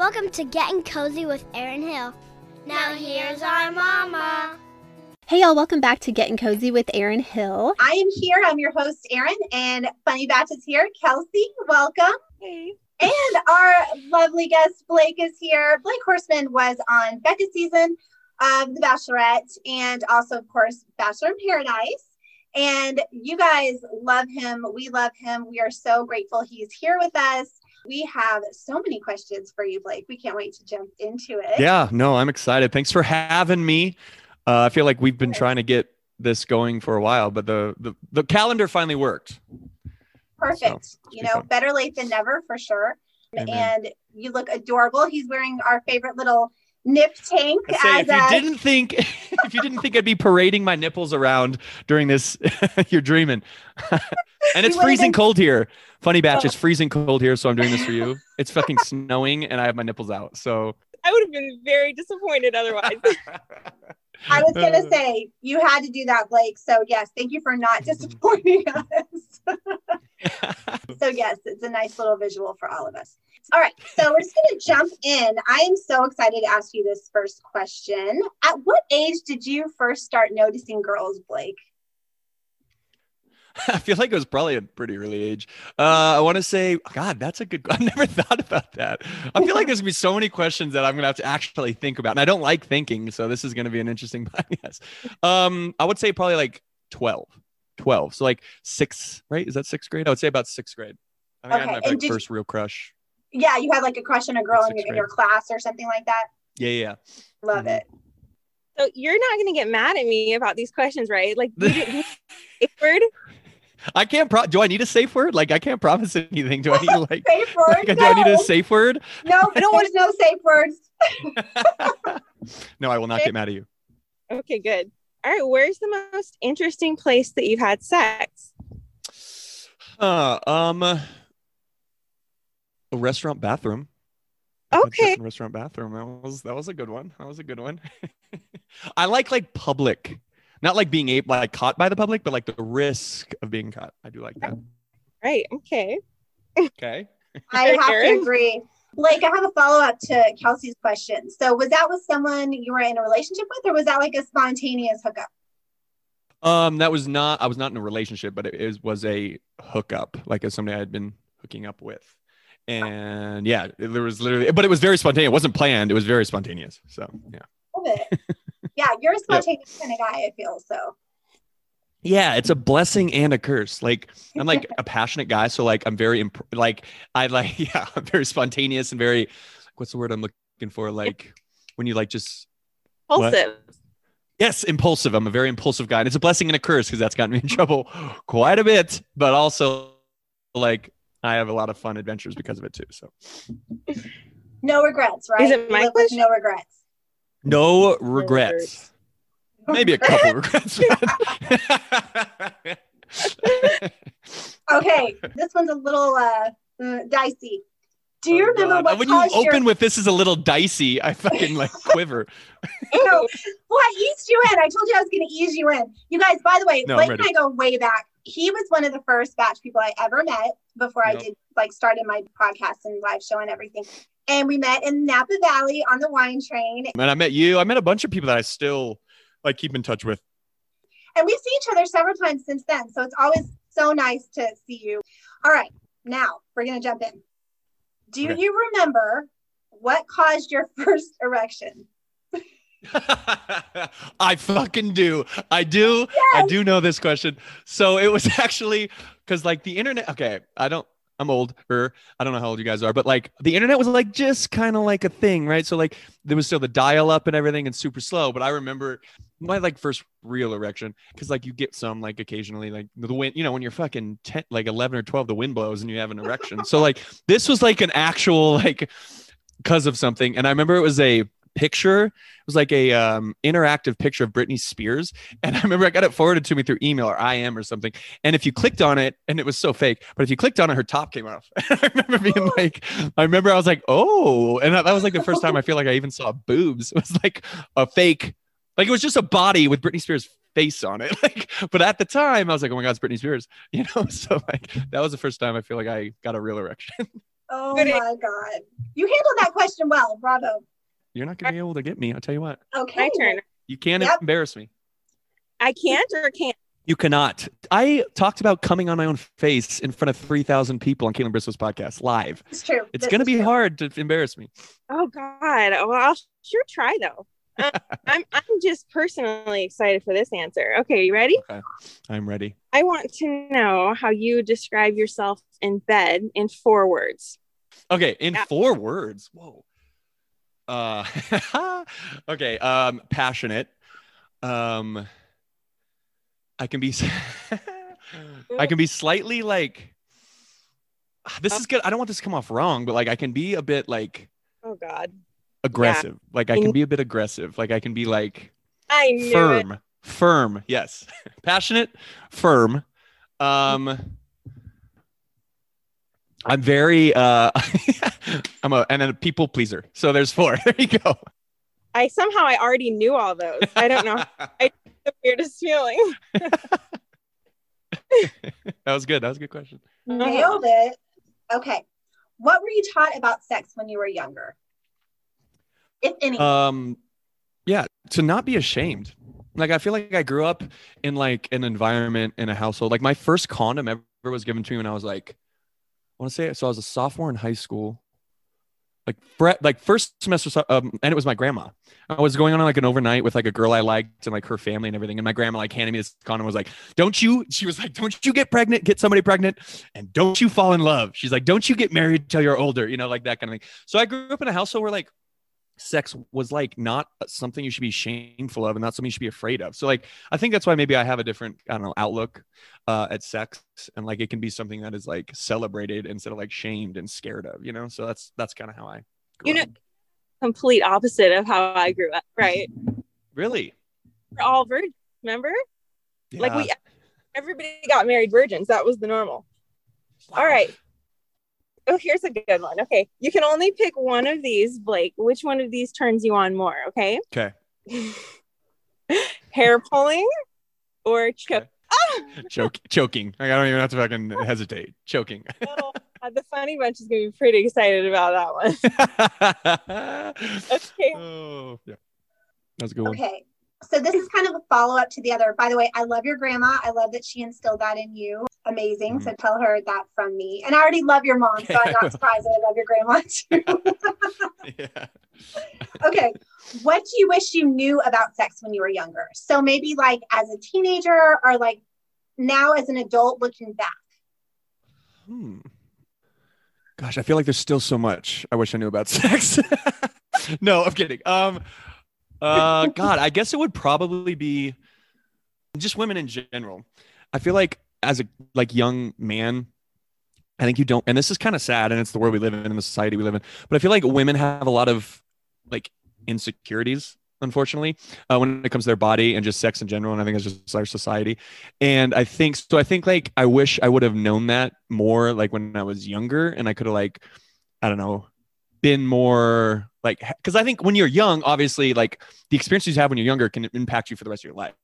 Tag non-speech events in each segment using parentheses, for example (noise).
Welcome to Getting Cozy with Erin Hill. Now here's our mama. Hey, y'all, welcome back to Getting Cozy with Erin Hill. I am here. I'm your host, Erin, and Funny Batch is here. Kelsey, welcome. Hey. And our lovely guest, Blake, is here. Blake Horstmann was on Becca's season of The Bachelorette and also, of course, Bachelor in Paradise. And you guys love him. We love him. We are so grateful he's here with us. We have so many questions for you, Blake. We can't wait to jump into it. Yeah, no, I'm excited. Thanks for having me. Uh, I feel like we've been trying to get this going for a while, but the the, the calendar finally worked. Perfect. So, you know, fun. better late than never for sure. Amen. And you look adorable. He's wearing our favorite little nip tank say as if you a didn't think (laughs) if you didn't think I'd be parading my nipples around during this, (laughs) you're dreaming. (laughs) and it's freezing been- cold here. Funny batch, Oh. it's freezing cold here, so I'm doing this for you. It's fucking snowing and I have my nipples out. So I would have been very disappointed otherwise. I was gonna Uh, say you had to do that, Blake. So yes, thank you for not disappointing us. So yes, it's a nice little visual for all of us. All right, so we're just gonna jump in. I am so excited to ask you this first question. At what age did you first start noticing girls, Blake? (laughs) I feel like it was probably a pretty early age. Uh, I want to say, God, that's a good. (laughs) I've never thought about that. I feel like there's gonna be so many questions that I'm gonna have to actually think about, and I don't like thinking, so this is gonna be an interesting (laughs) podcast. Um, I would say probably like 12, 12. So like six, right? Is that sixth grade? I would say about sixth grade. I think I had my and like, did- first real crush. Yeah, you had like a crush on a girl in your, in your class or something like that. Yeah, yeah. Love Mhm. it. so you're not going to get mad at me about these questions, right? Like, you didn't (laughs) safe word. I can't. Pro- do I need a safe word? Like, I can't promise anything. Do I need like? (laughs) Safe words? like, do I need a safe word? No, I don't want there's no safe words. (laughs) no, I will not get mad at you. Okay, good. All right, where's the most interesting place that you've had sex? Uh, um, a restaurant bathroom. I've had sex Okay. restaurant bathroom. That was that was a good one. That was a good one. (laughs) I like like public, not like being able like caught by the public, but like the risk of being caught. I do like that. Right. Okay. Okay. I have to agree. Blake, I have a follow up to Kelsey's question. So, was that with someone you were in a relationship with, or was that like a spontaneous hookup? Um, that was not. I was not in a relationship, but it is, was a hookup, like as somebody I had been hooking up with. And yeah, there was literally, but it was very spontaneous. It wasn't planned. It was very spontaneous. So yeah. Love it. (laughs) yeah, you're a spontaneous kind of guy, I feel. So, Yeah, it's a blessing and a curse. Like I'm like a passionate guy, so like I'm very imp- like I like (laughs) yeah, I'm very spontaneous and very what's the word I'm looking for? Like when you like just What? Impulsive. yes, impulsive. I'm a very impulsive guy, and it's a blessing and a curse because that's gotten me in (laughs) trouble quite a bit. But also, like I have a lot of fun adventures because of it too. So no regrets, right? Is it my live with question? No regrets. no regrets. Maybe a couple (laughs) regrets. (laughs) Okay, this one's a little uh, mm, dicey. Do you Oh, remember God. what when you open your? with this is a little dicey, I fucking like (laughs) quiver. Ew. well, I eased you in. I told you I was going to ease you in. You guys, by the way, No, Blake and. I go way back. He was one of the first batch people I ever met before I did like started my podcast and live show and everything. And we met in Napa Valley on the wine train. And I met you. I met a bunch of people that I still like keep in touch with. And we've seen each other several times since then. So it's always so nice to see you. All right, now we're going to jump in. Do Okay. you remember what caused your (laughs) first erection? (laughs) I fucking do. I do. I do know this question. So it was (laughs) actually because like the internet. Okay, I don't. I'm old, or I don't know how old you guys are, but like the internet was like just kind of like a thing, right? So like there was still the dial up and everything and super slow. But I remember my like first real erection because like you get some like occasionally like the wind, you know, when you're fucking 10, like 11 or 12, the wind blows and you have an erection. so like this was like an actual like because of something. And I remember it was a picture. It was like a um, interactive picture of Britney Spears, and (laughs) I remember I got it forwarded to me through email or IM or something. And if you clicked on it, and it was so fake, but if you clicked on it, her top came off. (laughs) I remember being like, I remember I was like, oh, and that, that was like the first time I feel like I even saw boobs. It was like a fake, like it was just a body with Britney Spears face on it (laughs) like but at the time i was like oh my god it's britney spears you know so like that was the first time i feel like i got a real erection Oh my God. You handled that question well. Bravo. You're not gonna be able to get me. I'll tell you what. Okay. My turn. You can't Yep. embarrass me. I can't or can't. You cannot. I talked about coming on my own face in front of 3,000 people on Kaitlyn Bristowe's podcast live. It's true. It's This going to be true. hard to embarrass me. Oh God. Well, I'll sure try though. Um, (laughs) I'm I'm just personally excited for this answer. Okay, you ready? Okay. I'm ready. I want to know how you describe yourself in bed in four words. Okay, in Yeah. four words. Whoa. Uh, (laughs) okay. Um, passionate. Um, I can be. (laughs) I can be slightly like. This is good. I don't want this to come off wrong, but like I can be a bit like Oh God. aggressive. Like I can be a bit aggressive. Like I can be like I knew it. firm. Firm. Yes. (laughs) Passionate. Firm. Um. I'm very. uh (laughs) I'm a and a people pleaser. So there's four. (laughs) There you go. I somehow I already knew all those. I don't know. I (laughs) the weirdest feeling. that was good. That was a good question. Nailed it. Okay. What were you taught about sex when you were younger? If any. Um, yeah, to not be ashamed. Like I feel like I grew up in like an environment in a household. Like my first condom ever was given to me when I was like, I want to say it. So I was a sophomore in high school. Like like first semester, um, and it was my grandma. I was going on like an overnight with like a girl I liked and like her family and everything. And my grandma like handed me this condom. and Was like, "Don't you?" She was like, "Don't you get pregnant? Get somebody pregnant, and don't you fall in love." She's like, "Don't you get married till you're older?" You know, like that kind of thing. So I grew up in a household where like sex was like not something you should be shameful of and not something you should be afraid of. So like I think that's why maybe I have a different I don't know outlook uh at sex and like it can be something that is like celebrated instead of like shamed and scared of, you know? So that's that's kind of how I grew You know- up. Complete opposite of how I grew up, right? really We're all virgins, remember? Like we everybody got married virgins. That was the normal. All right. Oh, here's a good one. Okay. You can only pick one of these, Blake. Which one of these turns you on more? Okay. Okay. (laughs) Hair pulling or choke? Okay. Choke, ah! choking. I don't even have to fucking hesitate. Choking. (laughs) Oh, the funny bunch is gonna be pretty excited about that one. (laughs) Okay. oh, yeah. That was a good one. Okay. So this is kind of a follow up to the other. By the way, I love your grandma. I love that she instilled that in you. Amazing. Mm-hmm. So tell her that from me. And I already love your mom, so I'm not (laughs) surprised that I love your grandma too. yeah. (laughs) okay. What do you wish you knew about sex when you were younger? So maybe like as a teenager or like now as an adult looking back. Hmm. Gosh, I feel like there's still so much I wish I knew about (laughs) sex. no, I'm kidding. Um, uh, God, I guess it would probably be just women in general. I feel like as a like young man, I think you don't, and this is kind of sad, and it's the world we live in, and the society we live in. But I feel like women have a lot of like insecurities, unfortunately, uh, when it comes to their body and just sex in general. And I think it's just our society. And I think so. I think like I wish I would have known that more, like when I was younger, and I could have like, I don't know, been more like because I think when you're young, obviously, like the experiences you have when you're younger can impact you for the rest of your life.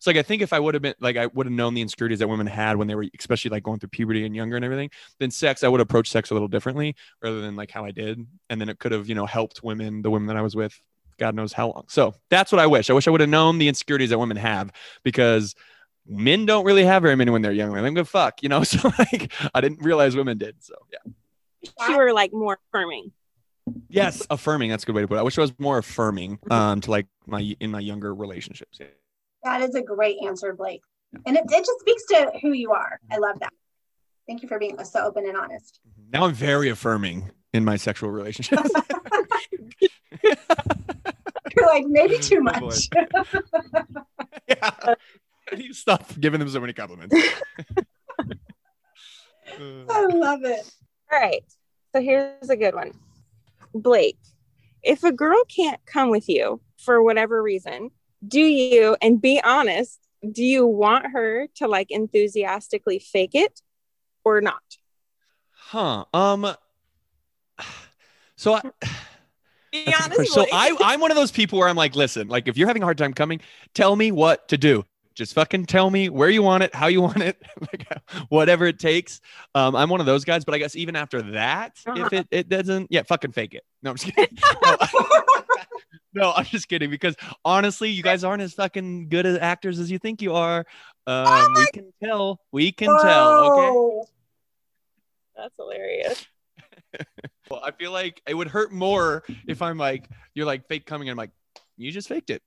So like I think if I would have been like I would have known the insecurities that women had when they were especially like going through puberty and younger and everything, then sex I would approach sex a little differently rather than like how I did. And then it could have, you know, helped women, the women that I was with, God knows how long. So that's what I wish. I wish I would have known the insecurities that women have because men don't really have very many when they're young. They don't give a fuck, you know. (laughs) So like I didn't realize women did. So yeah. You were like more affirming. Yes, affirming. That's a good way to put it. I wish I was more affirming um to like my in my younger relationships. Yeah. That is a great answer, Blake. And it, it just speaks to who you are. I love that. Thank you for being so open and honest. Now I'm very affirming in my sexual relationships. (laughs) You're like, maybe too (laughs) Oh, much. (laughs) yeah. I need to stop giving them so many compliments. I love it. All right. So here's a good one. Blake, if a girl can't come with you for whatever reason, do you, and be honest, do you want her to like enthusiastically fake it or not? huh. Um so I Be That's a good honest. So I, I'm one of those people where I'm like, listen, like if you're having a hard time coming, tell me what to do. Just fucking tell me where you want it, how you (laughs) want it, like whatever it takes. Um, I'm one of those guys, but I guess even after that, if it, it doesn't, yeah, fucking fake it. No, I'm just kidding. No. (laughs) no, I'm just kidding because honestly, you guys aren't as fucking good as actors as you think you are. Um, we can tell. We can tell. Okay. That's hilarious. (laughs) Well, I feel like it would hurt more if I'm like, you're like fake coming, and I'm like, you just faked it.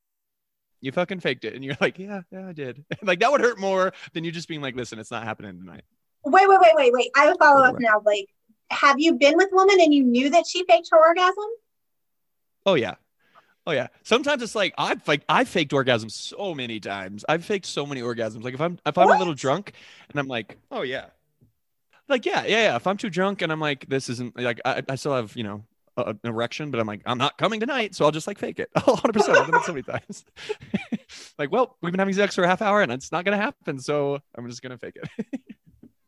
You fucking faked it. And you're like, yeah, yeah, I did. (laughs) like that would hurt more than you just being like, listen, it's not happening tonight. Wait, wait, wait, wait, wait. I have a follow up now, Like, Have you been with woman and you knew that she faked her orgasm? Oh yeah. Oh yeah. Sometimes it's like I've like I faked orgasms so many times. I've faked so many orgasms. Like if I'm if I'm a little drunk and I'm like, oh yeah. Like yeah, yeah, yeah. If I'm too drunk and I'm like, this isn't like I, I still have, you know, a- an erection, but I'm like, I'm not coming tonight, so I'll just like fake it. (laughs) 100 percent I've done it so many times. (laughs) like, well, we've been having sex for a half hour and it's not gonna happen, so I'm just gonna fake it. (laughs)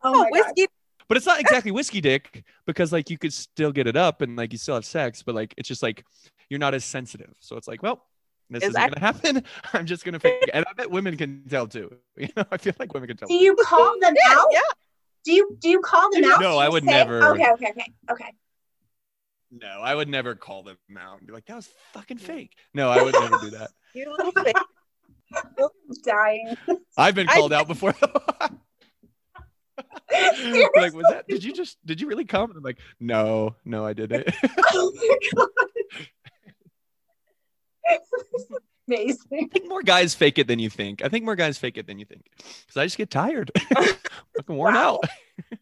Oh, Oh, my God. whiskey. but it's not exactly whiskey dick because like you could still get it up and like you still have sex, but like it's just like you're not as sensitive. So it's like, well, this Is isn't gonna happen. I'm just gonna fake it. And I bet women can tell too. You know, I feel like women can tell. Do you call them Yeah, out? yeah. Do you do you call them out? No, I would say- never. Okay, okay, okay, okay. No, I would never call them out and be like, that was fucking fake. No, I would never do that. You little fake. Dying. I've been I- called out (laughs) before. (laughs) like, was that? Did you just? Did you really come? And I'm like, no, no, I didn't. (laughs) oh my god. Amazing. I think more guys fake it than you think. I think more guys fake it than you think. Because I just get tired, fucking worn Wow. out.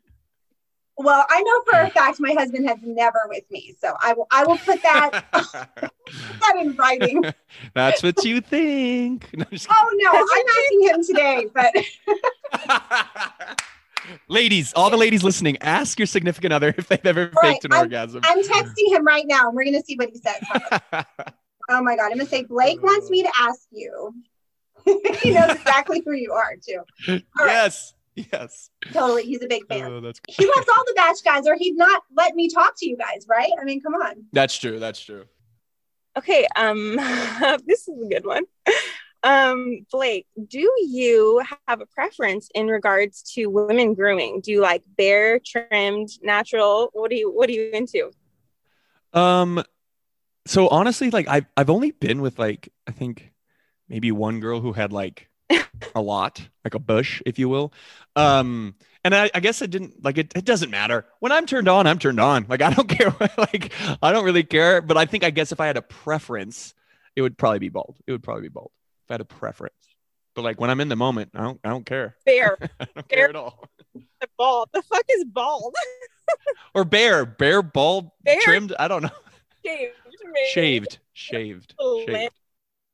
Well, I know for a fact my husband has never with me, so I will I will put that (laughs) (laughs) that in writing. (laughs) That's what you think. No, Oh no, I'm asking him today, but ladies, all the ladies listening, ask your significant other if they've ever Right, faked an I'm- orgasm. I'm texting him right now and we're gonna see what he says. Oh my god, I'm gonna say Blake wants me to ask you. he knows exactly who you are too. All right. Yes, yes. Totally, he's a big fan. Oh, that's He loves all the batch guys, or he'd not let me talk to you guys, right? I mean, come on. that's true. That's true. Okay, um, (laughs) this is a good one. Um, Blake, do you have a preference in regards to women grooming? Do you like bare, trimmed, natural? What do you What are you into? Um, so honestly, like I've I've only been with like I think maybe one girl who had like (laughs) a lot, like a bush, if you will. Um, and I, I guess it didn't like it. It doesn't matter when I'm turned on. I'm turned on. Like (laughs) I don't care. like I don't really care. But I think I guess if I had a preference, it would probably be bald. It would probably be bald if I had a preference. But like when I'm in the moment, I don't I don't care. Bear. (laughs) I don't care at all. bald. The fuck is bald? (laughs) Or bear. Bear. bald, Bare? trimmed. I don't know. Shaved. maybe. Shaved, shaved, Oh, shaved.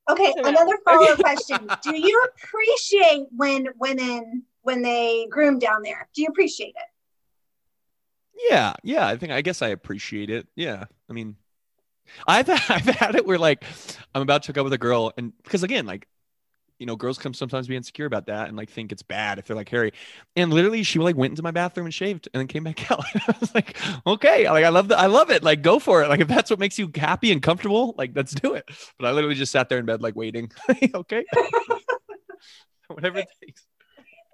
Okay, another follow up question. Do you appreciate when women when they groom down there? Do you appreciate it? Yeah, yeah. I think I guess I appreciate it. Yeah. I mean, I've (laughs) I've had it where like I'm about to hook up with a girl, and because again, like you know, girls come sometimes be insecure about that and like think it's bad if they're like hairy. And literally, she like went into my bathroom and shaved, and then came back (laughs) out. I was like, okay, like I love the I love it. Like go for it. Like if that's what makes you happy and comfortable, like let's do it. But I literally just sat there in bed like waiting. (laughs) okay, whatever it takes.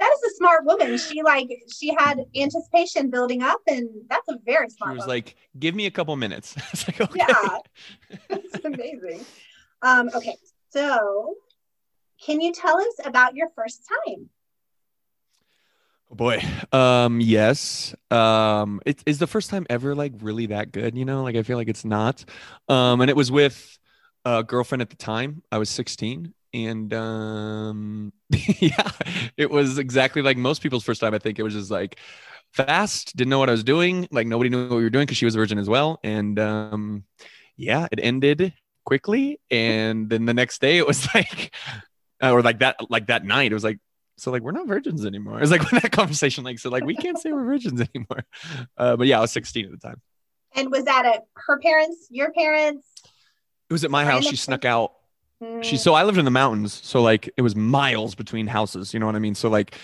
That is a smart woman. She like she had anticipation building up, and that's a very smart. She was woman. like, give me a couple minutes. (laughs) I was like, okay. Yeah. (laughs) That's amazing. Um, okay, so can you tell us about your first time? Oh boy. Um, yes. Um, it is the first time ever like really that good, you know? Like I feel like it's not. Um, and it was with a girlfriend at the time. I was 16. And um (laughs) yeah, it was exactly like most people's first time. I think it was just like fast, didn't know what I was doing. Like nobody knew what we were doing because she was a virgin as well. And um yeah, it ended quickly. And then the next day it was (laughs) like uh, or like that like that night, it was like so like we're not virgins anymore. It's like (laughs) when that conversation like so like we can't say we're virgins anymore. Uh, but yeah, I was 16 at the time. And was that at her parents, your parents? It was at my house. She snuck out. She so I lived in the mountains, so like it was miles between houses. You know what I mean? So like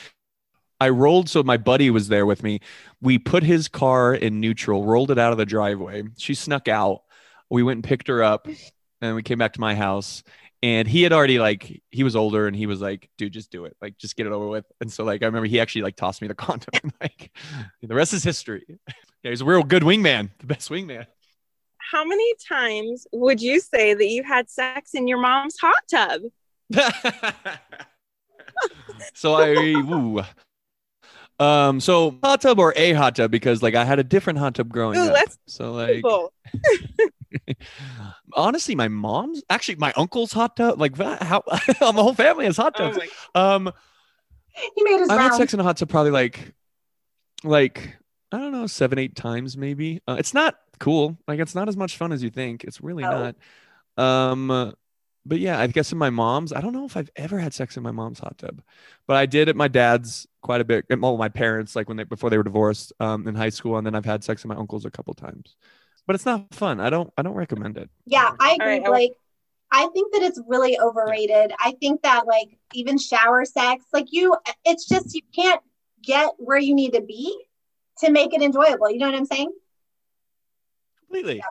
I rolled. So my buddy was there with me. We put his car in neutral, rolled it out of the driveway. She snuck out. We went and picked her up, and we came back to my house. and he had already like he was older and he was like dude just do it like just get it over with and so like i remember he actually like tossed me the (laughs) condom like the rest is history yeah he's a real good wingman the best wingman How many times would you say that you had sex in your mom's hot tub? (laughs) so I ooh. um so hot tub or a hot tub because like I had a different hot tub growing Ooh, up. So like Both. (laughs) honestly, my mom's actually my uncle's hot tub. Like (laughs) how my whole family has hot Oh tubs. my um He made his I've had sex in a hot tub probably like like I don't know, seven, eight times maybe. Uh, it's not cool. Like it's not as much fun as you think. It's really No. not. Um but yeah, I guess in my mom's, I don't know if I've ever had sex in my mom's hot tub, but I did at my dad's quite a bit. and, Well, my parents, like when they before they were divorced um, in high school, and then I've had sex in my uncle's a couple times. But it's not fun. I don't. I don't recommend it. Yeah, I agree, right, I- Blake. I think that it's really overrated. I think that like even shower sex, like you, it's just you can't get where you need to be to make it enjoyable. You know what I'm saying? Completely.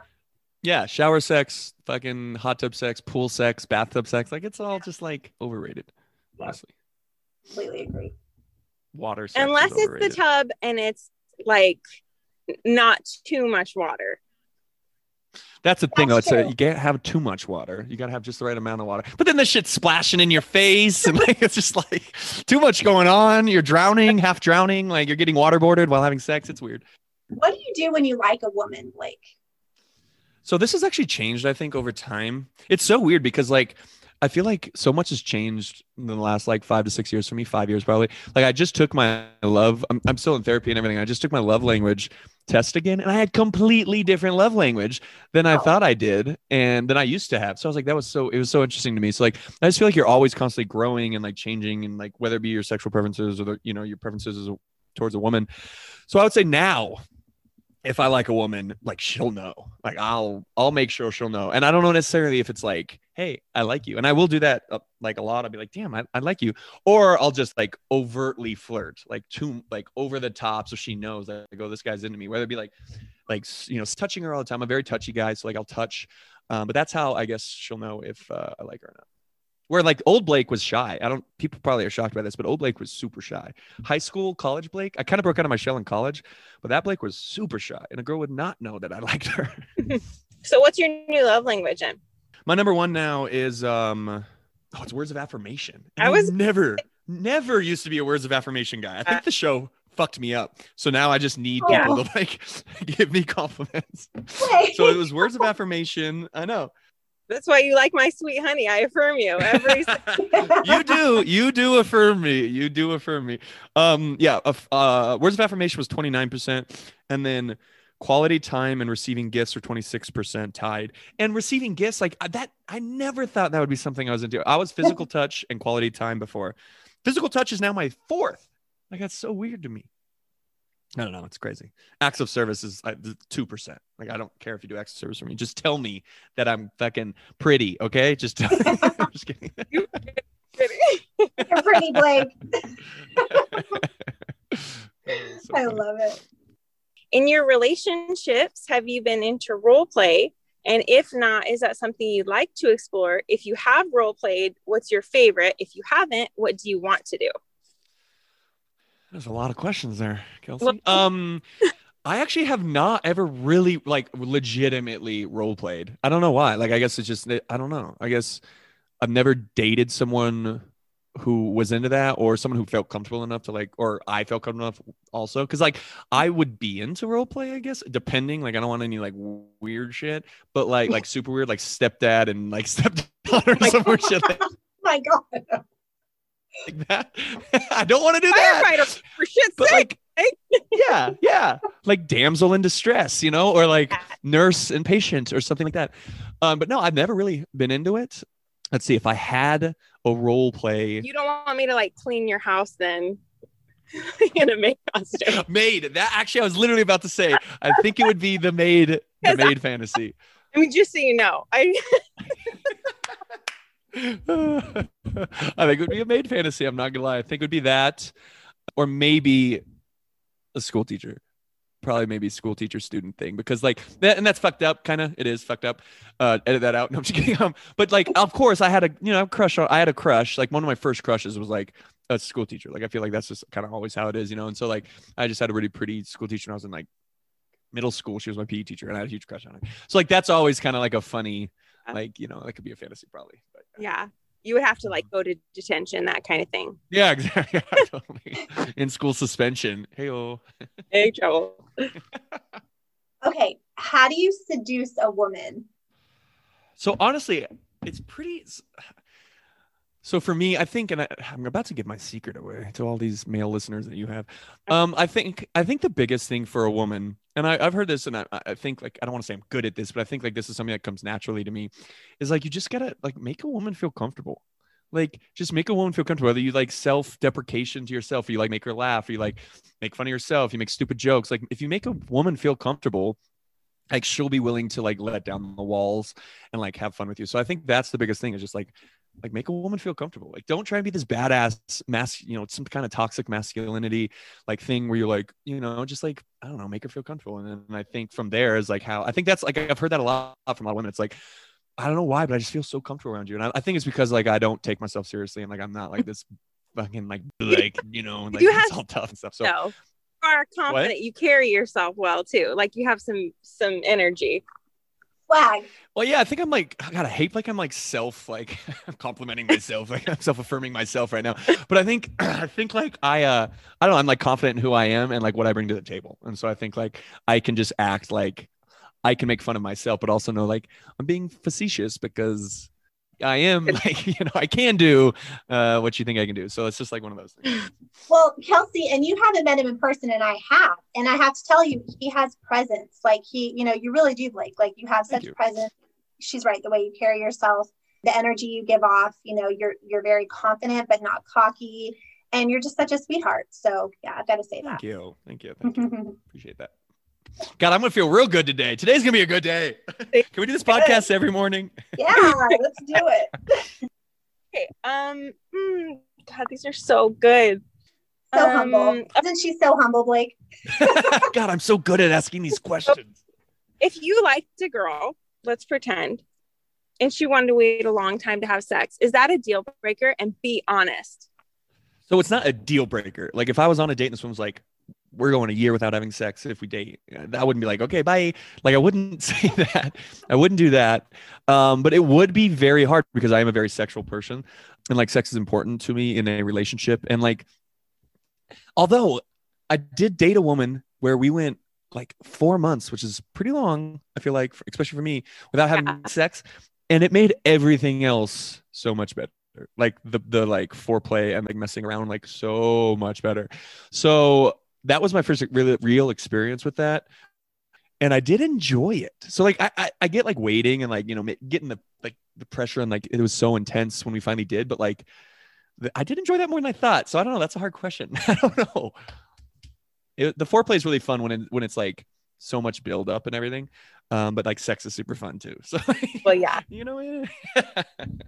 Yeah, shower sex, fucking hot tub sex, pool sex, bathtub sex, like it's all just like overrated. Yeah. Honestly, Completely agree. water Unless it's the tub and it's like not too much water. That's the thing. though. It's a, you can't have too much water. You gotta have just the right amount of water. But then the shit's splashing in your face, and (laughs) like it's just like too much going on. You're drowning, half drowning. Like you're getting waterboarded while having sex. It's weird. What do you do when you like a woman, Blake? So this has actually changed, I think, over time. It's so weird because like I feel like so much has changed in the last like five to six years for me, five years probably. Like I just took my love, I'm, I'm still in therapy and everything. I just took my love language test again and I had completely different love language than I Oh. thought I did and than I used to have. So I was like, that was so it was so interesting to me. So like I just feel like you're always constantly growing and like changing and like whether it be your sexual preferences or the, you know, your preferences as a, towards a woman. So I would say now if I like a woman, like she'll know. Like I'll I'll make sure she'll know. And I don't know necessarily if it's like, hey, I like you. And I will do that uh, like a lot. I'll be like, damn, I, I like you. Or I'll just like overtly flirt, like too like over the top, so she knows that I go, this guy's into me. Whether it be like like you know touching her all the time. I'm a very touchy guy, so like I'll touch. Um, but that's how I guess she'll know if uh, I like her or not. Where like old Blake was shy. I don't. People probably are shocked by this, but old Blake was super shy. High school, college Blake. I kind of broke out of my shell in college, but that Blake was super shy, and a girl would not know that I (laughs) liked her. (laughs) So what's your new love language then? My number one now is um, oh, it's words of affirmation. And I was- never, never used to be a words of affirmation guy. I think the show fucked me up, so now I just need Yeah. people to like (laughs) give me compliments. Blake. So it was words of affirmation. I know. That's why you like my sweet honey. I affirm you every (laughs) you do you do affirm me you do affirm me. Um yeah uh words of affirmation was 29% and then quality time and receiving gifts are 26% tied. And receiving gifts like uh, that i never thought that would be something i was into. I was physical (laughs) touch and quality time before. Physical touch is now my fourth. Like that's so weird to me I don't know. It's crazy. Acts of service is uh, two percent. Like I don't care if you do acts of service for me. Just tell me that I'm fucking pretty. Okay. Just, (laughs) just kidding. (laughs) You're pretty, Blake. (laughs) So I love it. In your relationships, have you been into role play? And if not, is that something you'd like to explore? If you have role played, what's your favorite? If you haven't, what do you want to do? There's a lot of questions there, Kelsey. Um, I actually have not ever really like legitimately role played. I don't know why. Like, I guess it's just I don't know. I guess I've never dated someone who was into that or someone who felt comfortable enough to like or I felt comfortable enough also because like I would be into role play I guess depending like I don't want any like weird shit but like like super weird like stepdad and like (laughs) stepdaughter or some weird shit like Oh (laughs) my God. That. (laughs) I don't want to do that. Firefighter, for shit's but sake. like yeah yeah. Like damsel in distress you know or like nurse and patient or something like that. Um but no i've never really been into it. Let's see if i had a role play. You don't want me to like clean your house then? (laughs) In a maid costume. (laughs) maid that actually i was literally about to say i think it would be the maid the Yes, I- maid fantasy. I mean, just so you know, I (laughs) i think it would be a maid fantasy i'm not gonna lie. I think it would be that or maybe a school teacher. Probably maybe school teacher student thing because like that and that's fucked up kind of it is fucked up. Uh edit that out. (laughs) No i'm just kidding. Um but like of course i had a you know crush on i had a crush. Like one of my first crushes was like a school teacher. Like i feel like that's just kind of always how it is you know? And so like i just had a really pretty school teacher when i was in like middle school. She was my pe teacher and i had a huge crush on her. So like that's always kind of like a funny like you know that could be a fantasy probably Yeah. You would have to like go to detention, that kind of thing. yeah (laughs) exactly yeah, totally. in school suspension hey oh Big trouble. (laughs) Okay, how do you seduce a woman? So honestly, it's pretty. So for me, I think, and I, I'm about to give my secret away to all these male listeners that you have. Um, I think, I think the biggest thing for a woman, and I, I've heard this, and I, I think like I don't want to say I'm good at this, but I think like this is something that comes naturally to me, is like you just gotta like make a woman feel comfortable. Like just make a woman feel comfortable. Whether you like self-deprecation to yourself, or you like make her laugh, or you like make fun of yourself, you make stupid jokes. Like if you make a woman feel comfortable, like she'll be willing to like let down the walls and like have fun with you. So I think that's the biggest thing is just like like make a woman feel comfortable. Like don't try and be this badass mass, you know, some kind of toxic masculinity like thing where you're like, you know, just like I don't know, make her feel comfortable. And then I think from there is like how I think that's like I've heard that a lot from a lot of women. It's like I don't know why, but I just feel so comfortable around you. And I, I think it's because like I don't take myself seriously and like I'm not like this fucking like (laughs) like you know like You it's have- all tough and stuff. So So you are confident. You carry yourself well too. Like you have some some energy. Well, yeah, I think I'm like, God, I hate like I'm like self like (laughs) complimenting myself, (laughs) like I'm self affirming myself right now. But I think (clears throat) I think like I uh I don't know, I'm like confident in who I am and like what I bring to the table, and so I think like I can just act like I can make fun of myself, but also know like I'm being facetious because I am (laughs) like you know I can do uh what you think I can do. So it's just like one of those things. Well, Kelsey, and you haven't met him in person, and I have. And I have to tell you, he has presence. Like he, you know, you really do, Blake. Like you have such you. presence. She's right. The way you carry yourself, the energy you give off. You know, you're you're very confident but not cocky, and you're just such a sweetheart. So yeah, I've got to say Thank that. you, thank you, thank you. (laughs) Appreciate that. God, I'm gonna feel real good today. Today's gonna be a good day. Can we do this podcast every morning? yeah, let's do it. (laughs) Okay. Um. mm, God, these are so good. So Um, humble. Isn't she so humble, Blake? (laughs) God, I'm so good at asking these questions. If you liked a girl, let's pretend, and she wanted to wait a long time to have sex, is that a deal breaker? And be honest. So it's not a deal breaker. Like if I was on a date and this one was like, we're going a year without having sex if we date, I wouldn't be like, okay, bye. Like I wouldn't (laughs) say that. I wouldn't do that. Um, but it would be very hard because I am a very sexual person and like sex is important to me in a relationship. And like, although I did date a woman where we went like four months, which is pretty long, I feel like, especially for me, without having Yeah. sex. And it made everything else so much better. Like the the like foreplay and like messing around like so much better. So that was my first real real experience with that. And I did enjoy it. So like I, I I get like waiting and like you know getting the like the pressure and like it was so intense when we finally did, but like the, I did enjoy that more than I thought. So I don't know. That's a hard question. (laughs) I don't know. It, the foreplay is really fun when it, when it's like so much build up and everything. Um, but like sex is super fun too. (laughs) So Well, yeah. you know. (laughs)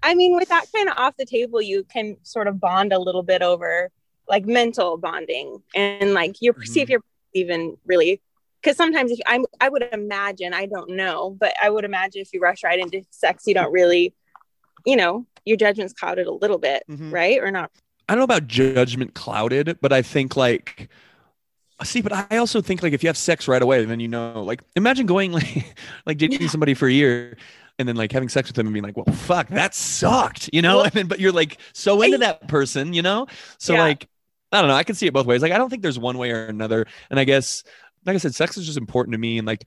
I mean, with that kind of off the table, you can sort of bond a little bit over like mental bonding and like you see if you're even really because sometimes if I'm, I would imagine I don't know, but I would imagine if you rush right into sex, you don't really, you know, your judgment's clouded a little bit, Mhm. right? Or not? I don't know about judgment clouded, but I think like see, but I also think like if you have sex right away, then you know, like imagine going (laughs) like like dating somebody for a year and then like having sex with them and being like, well, fuck, that sucked, you know? Well- (laughs) and then but you're like so into that person, you know? So Yeah. like I don't know, I can see it both ways. Like I don't think there's one way or another. And I guess like I said, sex is just important to me and like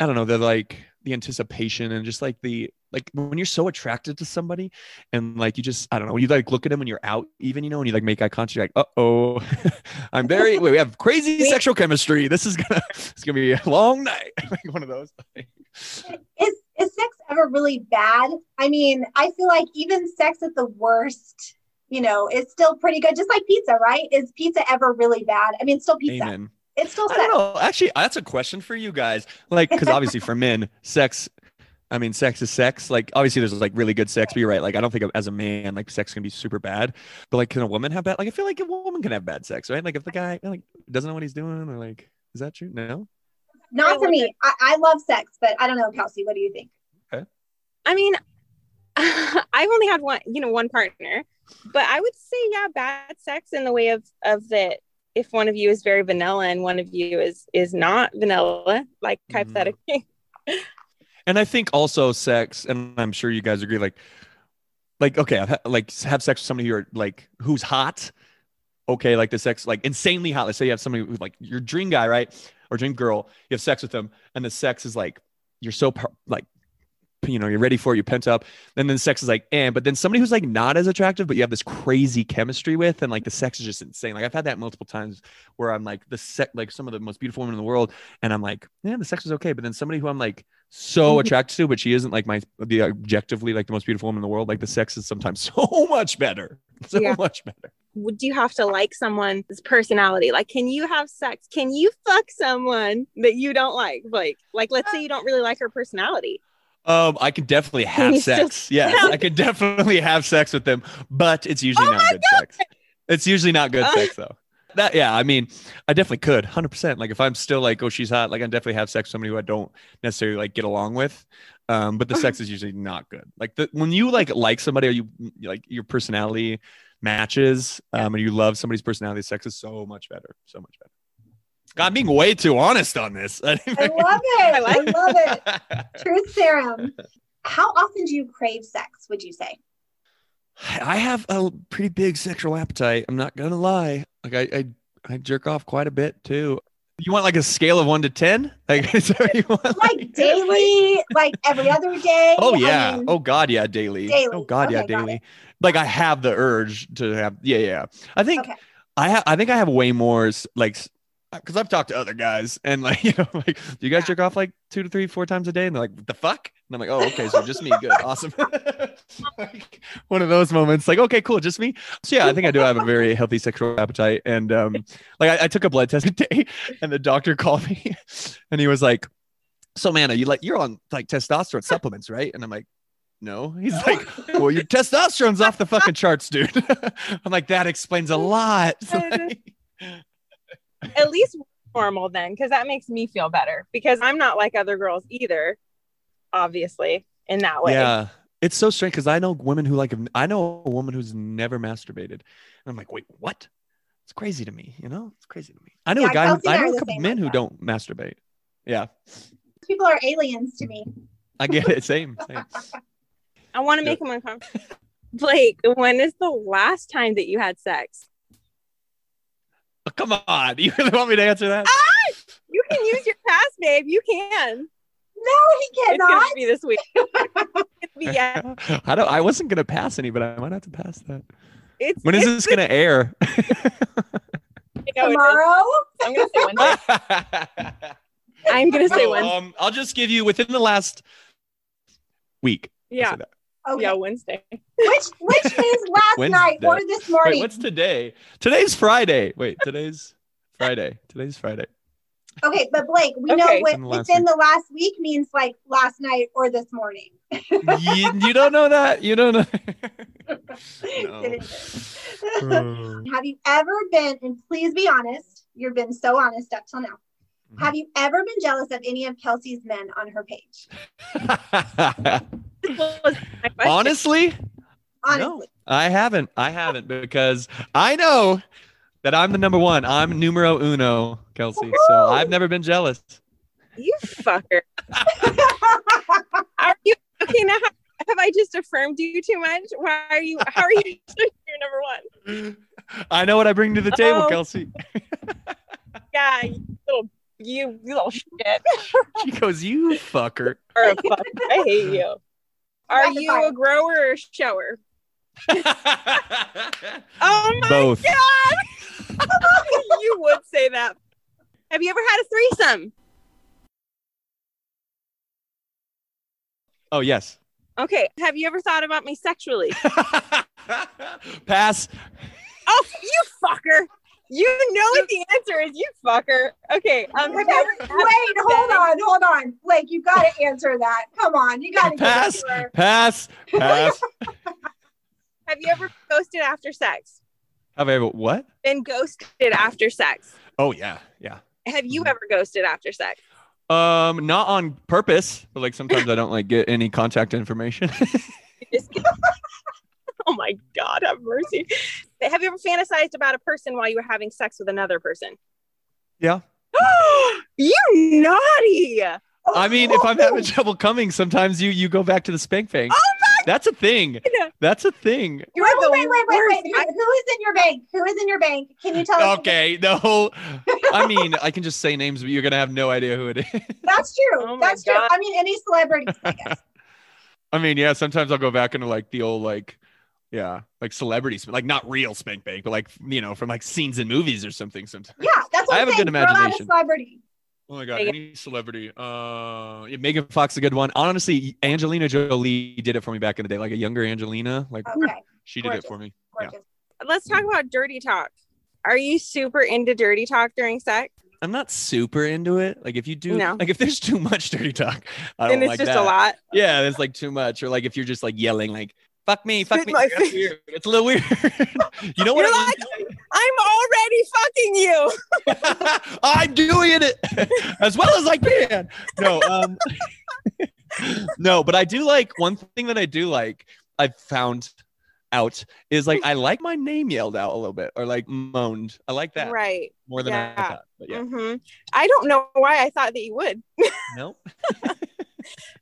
I don't know, the like the anticipation and just like the like when you're so attracted to somebody and like you just I don't know, you like look at them when you're out even, you know, and you like make eye contact, you're like, uh oh, (laughs) I'm very wait, we have crazy (laughs) sexual chemistry. This is gonna (laughs) it's gonna be a long night. like one of those. Is is sex ever really bad? I mean, I feel like even sex at the worst, you know, is still pretty good. Just like pizza, right? Is pizza ever really bad? I mean, it's still pizza. Amen. It's still sex. I don't know. Actually, that's a question for you guys. Like, because obviously for men, sex, I mean, sex is sex. Like, obviously there's like really good sex, but you're right. Like, I don't think as a man, like sex can be super bad. But like, can a woman have bad? Like, I feel like a woman can have bad sex, right? Like, if the guy like doesn't know what he's doing, or like Is that true? No. Not for me. I, I love sex, but I don't know, Kelsey. What do you think? Okay. I mean, (laughs) I've only had one, you know, one partner, but I would say, yeah, bad sex in the way of of that. If one of you is very vanilla and one of you is is not vanilla, like Mhm. hypothetically, And I think also sex, and I'm sure you guys agree, like, like okay, I've ha- like have sex with somebody who are like who's hot. Okay, like the sex, like insanely hot. Let's say you have somebody who's like your dream guy, right, or dream girl. You have sex with them, and the sex is like you're so like, you know, you're ready for it, you pent up. And then sex is like, and but then somebody who's like not as attractive, but you have this crazy chemistry with, and like the sex is just insane. Like I've had that multiple times where I'm like the sex, like some of the most beautiful women in the world, and I'm like, yeah, the sex is okay, but then somebody who I'm like so (laughs) attracted to, but she isn't like my the objectively like the most beautiful woman in the world. Like the sex is sometimes (laughs) so much better, so Yeah. much better. would you have to like someone's personality? Like, can you have sex? Can you fuck someone that you don't like? Like, like let's say you don't really like her personality. Um, I can definitely (laughs) have sex. (laughs) Yes, I could definitely have sex with them, but it's usually Oh not good sex. It's usually not good Uh. sex (laughs) though. That yeah, I mean, I definitely could, hundred percent. Like if I'm still like, oh, she's hot, like I definitely have sex with somebody who I don't necessarily like get along with. Um, but the sex is usually not good. Like the when you like like somebody or you like your personality matches, um, and you love somebody's personality, sex is so much better, so much better. God, I'm being way too honest on this. (laughs) I love it. I, like love it. (laughs) Truth serum. How often do you crave sex? Would you say? I have a pretty big sexual appetite. I'm not gonna lie. Like I, I, I jerk off quite a bit too. You want like a scale of one to ten? Like, (laughs) is that you want? Like daily, like every other day? Oh I yeah. mean, oh god, yeah, daily. Daily. Oh god, yeah, Okay, got daily. Like I have the urge to have. Yeah, yeah. I think Okay. I have. I think I have way more like because I've talked to other guys and like (laughs) you know like do you guys jerk off like two to three, four times a day? And they're like, the fuck? And I'm like, oh okay, so just me. Good, (laughs) awesome. (laughs) like, one of those moments, like okay, cool, just me. So yeah, I think I do have a very healthy sexual appetite. And um, like I, I took a blood test today, and the doctor called me, and he was like, so man, are you like you're on like testosterone supplements, right? And I'm like. No, he's like, well, your testosterone's off the fucking charts, dude. I'm like, that explains a lot. Like- At least normal then, because that makes me feel better. Because I'm not like other girls either, obviously, in that way. Yeah. It's so strange because I know women who like, I know a woman who's never masturbated. And I'm like, wait, what? It's crazy to me. You know, it's crazy to me. I know Yeah, a guy, who, I I know a couple men like who don't masturbate. Yeah. People are aliens to me. I get it. Same. same. I want to Yeah. make him uncomfortable. Blake, when is the last time that you had sex? Oh, (laughs) come on. Do you really want me to answer that? Ah, You can use your pass, babe. You can. No, he It's gonna be this week. (laughs) it's be, yeah. (laughs) I don't. I wasn't going to pass any, but I might have to pass that. it's When is it's this going to air? I know it is. Tomorrow? I'm gonna say Wednesday. I'm gonna say No, Wednesday. um, I'll just give you within the last week. Yeah, say that. Okay. yeah, Wednesday. Which which is (laughs) last night or this morning? Wait, what's today? Today's Friday. Wait, today's Friday. Today's Friday. okay, but Blake, we know what In the last within week. the last week means like last night or this morning. you, you don't know that? You don't know? (laughs) No. Oh. Have you ever been, and please be honest, you've been so honest up till now. Mm-hmm. Have you ever been jealous of any of Kelsey's men on her page? (laughs) This was my question. Honestly, Honestly. no, I haven't. I haven't because I know that I'm the number one. I'm numero uno, Kelsey. So I've never been jealous. you fucker. Are you okay now? Have, have I just affirmed you too much? Why are you? How are you? (laughs) You're number one. I know what I bring to the table, Oh. Kelsey. (laughs) Yeah, you little you, you little shit. She goes, "You fucker." Or a fuck. I hate you. Are you fire. a grower or a shower? (laughs) Oh my Both. god! (laughs) you would say that. Have you ever had a threesome? Oh yes. Okay. Have you ever thought about me sexually? (laughs) Pass. Oh, you fucker! You know what the answer is, you fucker. Okay. Um. Have you ever Wait, hold on, hold on. Blake, you got to answer that. Come on, you got to Pass. give it to her. Pass. Pass. (laughs) Have you ever ghosted after sex? Have I ever what? Been ghosted after sex? Oh yeah, yeah. Have you Mhm. ever ghosted after sex? Um, not on purpose, but like sometimes I don't like get any contact information. (laughs) You (laughs) just- oh my God, have mercy. Have you ever fantasized about a person while you were having sex with another person? Yeah. (gasps) you naughty. I mean, if I'm having oh. trouble coming, sometimes you you go back to the spank bank. Oh my That's a thing. That's a thing. You're wait, wait, wait, wait, wait. Who- who is in your bank? Who is in your bank? Can you tell us? Okay, no. I mean, I can just say names, but you're gonna have no idea who it is. (laughs) That's true. Oh my That's true. I mean, any celebrity. I. (laughs) I mean, yeah, sometimes I'll go back into like the old like yeah, like celebrities, like not real spank bank, but like you know, from like scenes in movies or something sometimes. Yeah, that's what I I'm have a good Throw a imagination. celebrity. Oh my god, Megan- any celebrity. Uh yeah, Megan Fox a good one. Honestly, Angelina Jolie did it for me back in the day, like a younger Angelina. Like Okay, she did it for me. Yeah. Let's talk about dirty talk. Are you super into dirty talk during sex? I'm not super into it. Like if you do No. like if there's too much dirty talk, I don't and it's like just that. a lot. Yeah, it's like too much. Or like if you're just like yelling like fuck me, fuck me. It's a little weird. (laughs) you know what? You're I like, I'm already fucking you. (laughs) I'm doing it (laughs) as well as I can. No, um, no, but I do like one thing that I do like. I've found out is like I like my name yelled out a little bit or like moaned. I like that Right. more than I thought. But yeah, hmm I don't know why I thought that you would. no.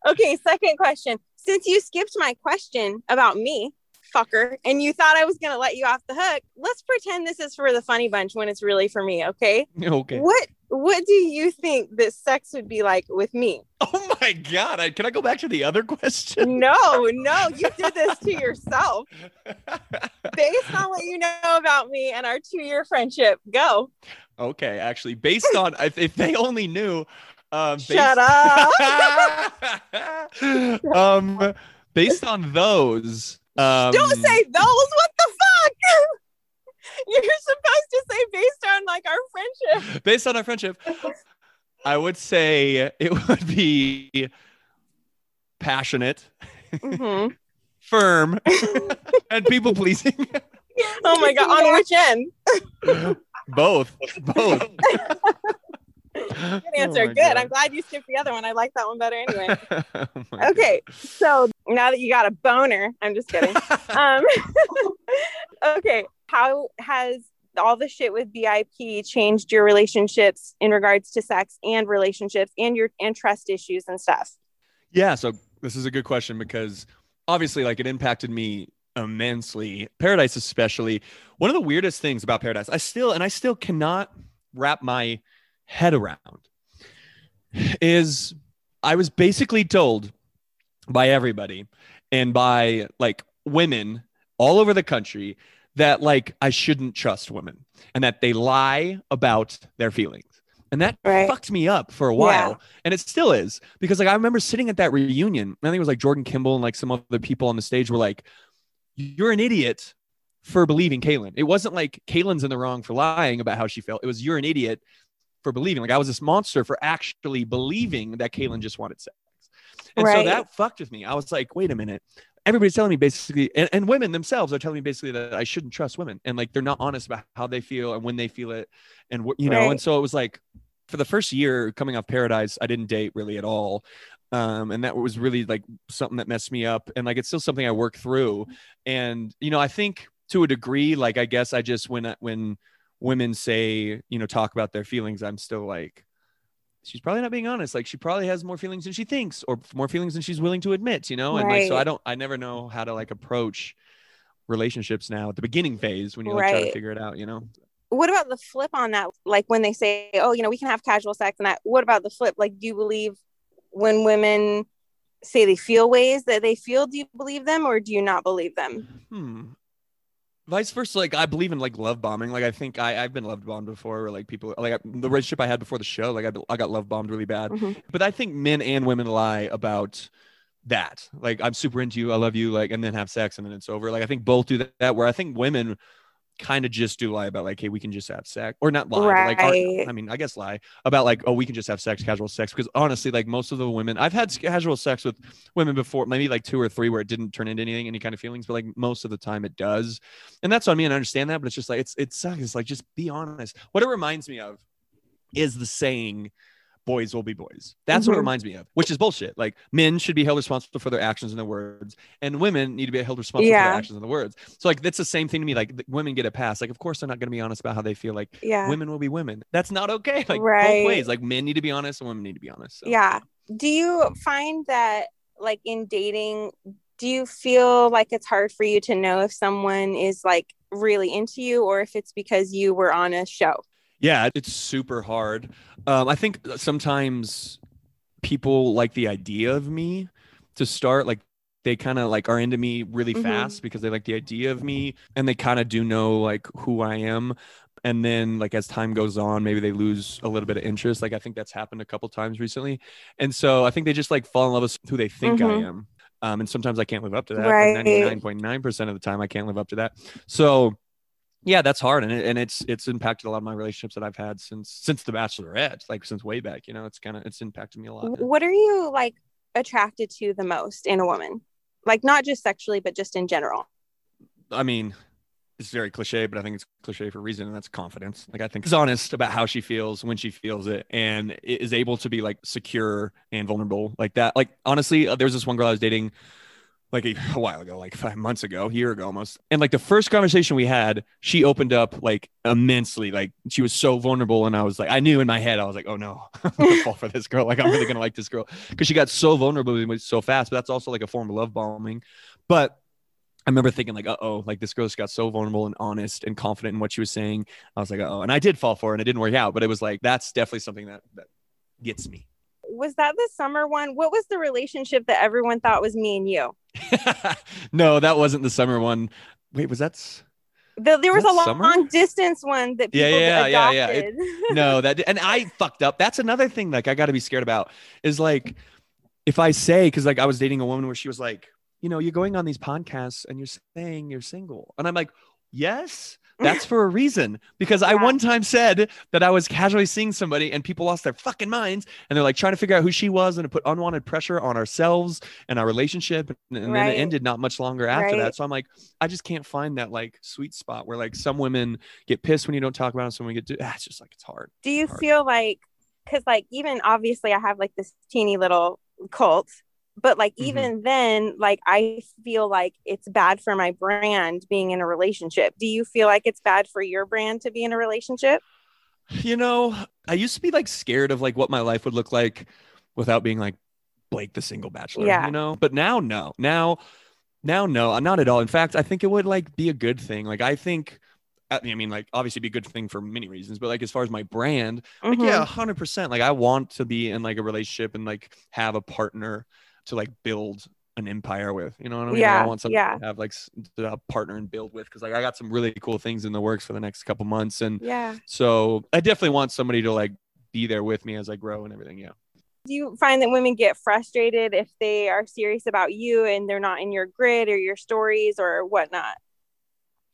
Okay, second question. Since you skipped my question about me, fucker, and you thought I was going to let you off the hook, let's pretend this is for the funny bunch when it's really for me, okay? (laughs) Okay. What what do you think that sex would be like with me? (laughs) Oh my god! I, can I go back to the other (laughs) question? No, no, you did this to yourself. Based on what you know about me and our 2-year friendship. Go. okay, actually, based on if, if they only knew. Um, based- Shut up. (laughs) um, based on those. Um, Don't say those. What the fuck? (laughs) You're supposed to say based on like our friendship. based on our friendship, I would say it would be passionate, Mhm. (laughs) firm, and people pleasing. Oh my god, on which end? both, both. Good answer. Good. I'm glad you skipped the other one. I like that one better anyway. (laughs) glad. Okay, so now that you got a boner, I'm just kidding. (laughs) Um, (laughs) okay, how has all the shit with BIP changed your relationships in regards to sex and relationships and your and trust issues and stuff? Yeah, so this is a good question because obviously, like, it impacted me immensely. Paradise, especially. One of the weirdest things about Paradise, I still and I still cannot wrap my head around is I was basically told by everybody and by like women all over the country that like I shouldn't trust women and that they lie about their feelings. And that Right. fucked me up for a while. And it still is because like I remember sitting at that reunion. I think it was like Jordan Kimball and like some other people on the stage were like, You're an idiot for believing Caelynn. It wasn't like Caelynn's in the wrong for lying about how she felt. It was you're an idiot for believing. Like I was this monster for actually believing that Caelynn just wanted sex. And so that fucked with me. I was like, wait a minute. Everybody's telling me basically, and, and women themselves are telling me basically that I shouldn't trust women. And like they're not honest about how they feel and when they feel it. And what you know, Right. and so it was like for the first year coming off paradise, I didn't date really at all. Um, and that was really like something that messed me up. And like it's still something I work through. And you know, I think to a degree, like I guess I just when when women say, you know, talk about their feelings, I'm still like, she's probably not being honest. Like she probably has more feelings than she thinks, or more feelings than she's willing to admit, you know? And like so I don't I never know how to like approach relationships now at the beginning phase when you like try to figure it out, you know? What about the flip on that? Like when they say, "Oh, you know, we can have casual sex," and that. What about the flip? Like, do you believe when women say they feel ways that they feel? Do you believe them or do you not believe them? Hmm. Vice versa, like I believe in like love bombing. Like I think I I've been love bombed before, or like people like I, the relationship I had before the show, like I, I got love bombed really bad. Mhm. But I think men and women lie about that. Like I'm super into you, I love you, like and then have sex and then it's over. Like I think both do that. Where I think women kind of just do lie about like, hey, we can just have sex, or not lie, but like Right. I mean, I guess lie about like, oh, we can just have sex, casual sex. Because honestly, like most of the women, I've had casual sex with women before, maybe like two or three where it didn't turn into anything, any kind of feelings, but like most of the time it does. And that's on me, and I understand that, but it's just like it's it sucks. It's like just be honest. What it reminds me of is the saying boys will be boys. That's what it Mhm. reminds me of, which is bullshit. Like men should be held responsible for their actions and their words, and women need to be held responsible for their actions and their words. So like that's the same thing to me. Like the women get a pass. Like of course they're not going to be honest about how they feel. Like Yeah. women will be women. That's not okay. (laughs) Like Right. both ways. Like men need to be honest and women need to be honest. So. Yeah. Do you find that like in dating, do you feel like it's hard for you to know if someone is like really into you or if it's because you were on a show? Yeah, it's super hard. Um, I think sometimes people like the idea of me to start. Like they kind of like are into me really Mhm. fast because they like the idea of me and they kind of do know like who I am. And then like as time goes on, maybe they lose a little bit of interest. Like I think that's happened a couple times recently. And so I think they just like fall in love with who they think I Mhm. am. Um, and sometimes I can't live up to that. Right. Ninety nine point nine percent of the time, I can't live up to that. So yeah that's hard and, it, and it's it's impacted a lot of my relationships that i've had since since the bachelorette like since way back you know it's kind of it's impacted me a lot What are you like attracted to the most in a woman? Like not just sexually, but just in general. i mean it's very cliche but i think it's cliche for a reason and that's confidence like i think she's honest about how she feels when she feels it and is able to be like secure and vulnerable like that like honestly uh, there was this one girl i was dating like a, (laughs) a while ago, like five months ago, a year ago almost. And like the first conversation we had, she opened up like immensely. Like she was so vulnerable. And I was like, I knew in my head, I was like, oh no, (laughs) I'm gonna fall for this girl. Like I'm really gonna like this girl. Cause she got so vulnerable so fast. But that's also like a form of love bombing. But I remember thinking like, uh oh, like this girl just got so vulnerable and honest and confident in what she was saying. I was like, oh, and I did fall for it and it didn't work out. But it was like that's definitely something that that gets me. Was that the summer one? What was the relationship that everyone thought was me and you? (laughs) no, that wasn't the summer one. Wait, was that? The, there was that a long, long distance one that Yeah, people yeah, yeah, yeah. It- (laughs) no that and i fucked up that's another thing like i got to be scared about is like if i say because like i was dating a woman where she was like you know you're going on these podcasts and you're saying you're single and i'm like yes (laughs) that's for a reason. Because i one time said that i was casually seeing somebody and people lost their fucking minds and they're like trying to figure out who she was and to put unwanted pressure on ourselves and our relationship. And, and then it ended not much longer after Right. that so i'm like i just can't find that like sweet spot where like some women get pissed when you don't talk about it some women get ah, it's just like it's hard. Do you hard. feel like, because like even obviously I have like this teeny little cult, but like Mhm. even then, like I feel like it's bad for my brand being in a relationship. Do you feel like it's bad for your brand to be in a relationship? You know, I used to be like scared of like what my life would look like without being like Blake the single bachelor, Yeah. you know? But now no. Now now no, not at all. In fact, I think it would like be a good thing. Like I think I I mean, like obviously be a good thing for many reasons, but like as far as my brand, like Mhm. yeah, hundred percent. Like I want to be in like a relationship and like have a partner to like build an empire with. You know what I mean? Yeah, I want something yeah. to have like a partner and build with because like I got some really cool things in the works for the next couple months, and Yeah. so I definitely want somebody to like be there with me as I grow and everything. Yeah. Do you find that women get frustrated if they are serious about you and they're not in your grid or your stories or whatnot?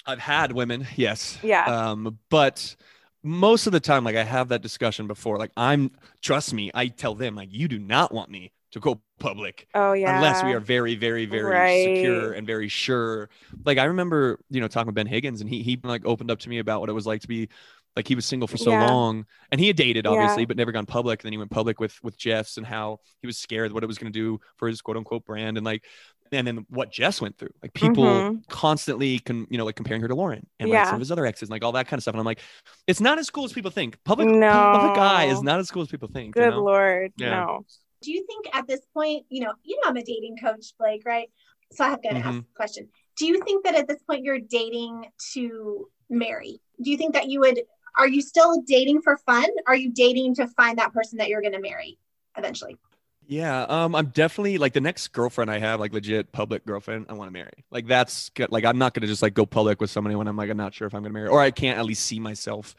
I've had women, yes. Yeah. Um, but most of the time, like I have that discussion before. Like I'm trust me, I tell them like you do not want me to go public Oh yeah. unless we are very, very, very Right. secure and very sure. Like I remember, you know, talking with Ben Higgins and he he like opened up to me about what it was like to be like he was single for so Yeah. long and he had dated Yeah. obviously but never gone public and then he went public with with Jess and how he was scared what it was going to do for his quote unquote brand and like and then what Jess went through like people Mhm. constantly can you know like comparing her to Lauren and like Yeah. some of his other exes and like all that kind of stuff and I'm like it's not as cool as people think public No. public eye is not as cool as people think you Good know? lord. Yeah. No. Do you think at this point, you know, you know, I'm a dating coach, Blake, right? So I have got to ask Mhm. the question. Do you think that at this point you're dating to marry? Do you think that you would, are you still dating for fun? Are you dating to find that person that you're going to marry eventually? Yeah, um, I'm definitely like the next girlfriend I have, like legit public girlfriend, I want to marry. Like that's good. Like I'm not gonna just like go public with somebody when I'm like I'm not sure if I'm gonna marry, or I can't at least see myself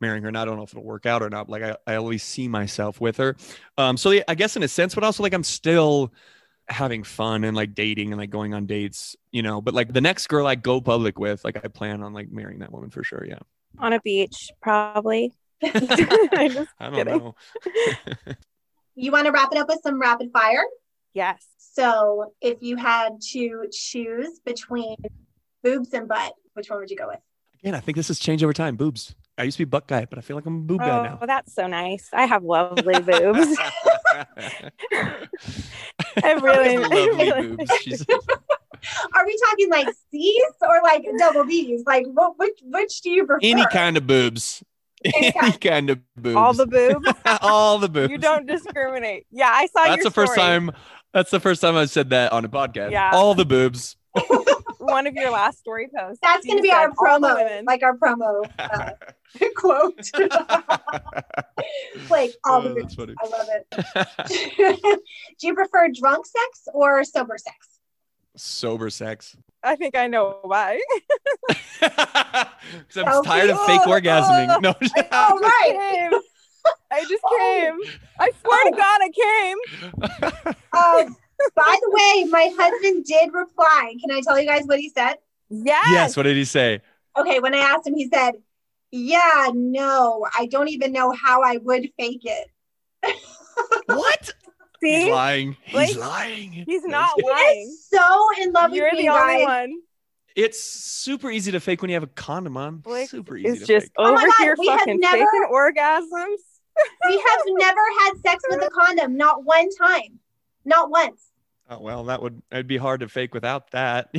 marrying her. And I don't know if it'll work out or not. Like I, I always see myself with her. Um, so yeah, I guess in a sense, but also like I'm still having fun and like dating and like going on dates, you know. But like the next girl I go public with, like I plan on like marrying that woman for sure. Yeah, On a beach, probably. (laughs) (laughs) I don't Kidding. know. (laughs) You want to wrap it up with some rapid fire? yes. So if you had to choose between boobs and butt, which one would you go with? Again, I think this has changed over time. Boobs. I used to be butt guy, but I feel like I'm a boob guy oh, now. Oh, that's so nice. I have lovely (laughs) boobs. (laughs) I really, I really- boobs. She's, (laughs) Are we talking like C's or like double B's? Like what which which do you prefer? any kind of boobs. (laughs) Any Any kind of boobs. all the boobs. (laughs) all the boobs. You don't discriminate. Yeah, I saw That's your the first time. That's the first time I've said that on a podcast. Yeah. All the boobs. (laughs) One of your last story posts. That's gonna be said our promo, women. like our promo uh, quote. like all the Oh, that's funny. I love it. do you prefer drunk sex or sober sex? Sober sex. I think I know why. (laughs) Because I'm tired of fake Oh, orgasming. No. Oh, right. (laughs) I just came. I swear to God, I came. (laughs) Um, by the way, my husband did reply. Can I tell you guys what he said? Yes. yes. What did he say? Okay, when I asked him, he said, Yeah, no, I don't even know how I would fake it. What? He's lying. He's Blake, lying. he's not He lying. is so in love with You're with me, the only guys. one. It's super easy to fake when you have a condom on. Blake super easy It's to just fake. Oh my over God, here we have fucking never- faking orgasms. We have (laughs) never had sex with a condom, not one time, not once. Oh well, that would it'd be hard to fake without that. (laughs)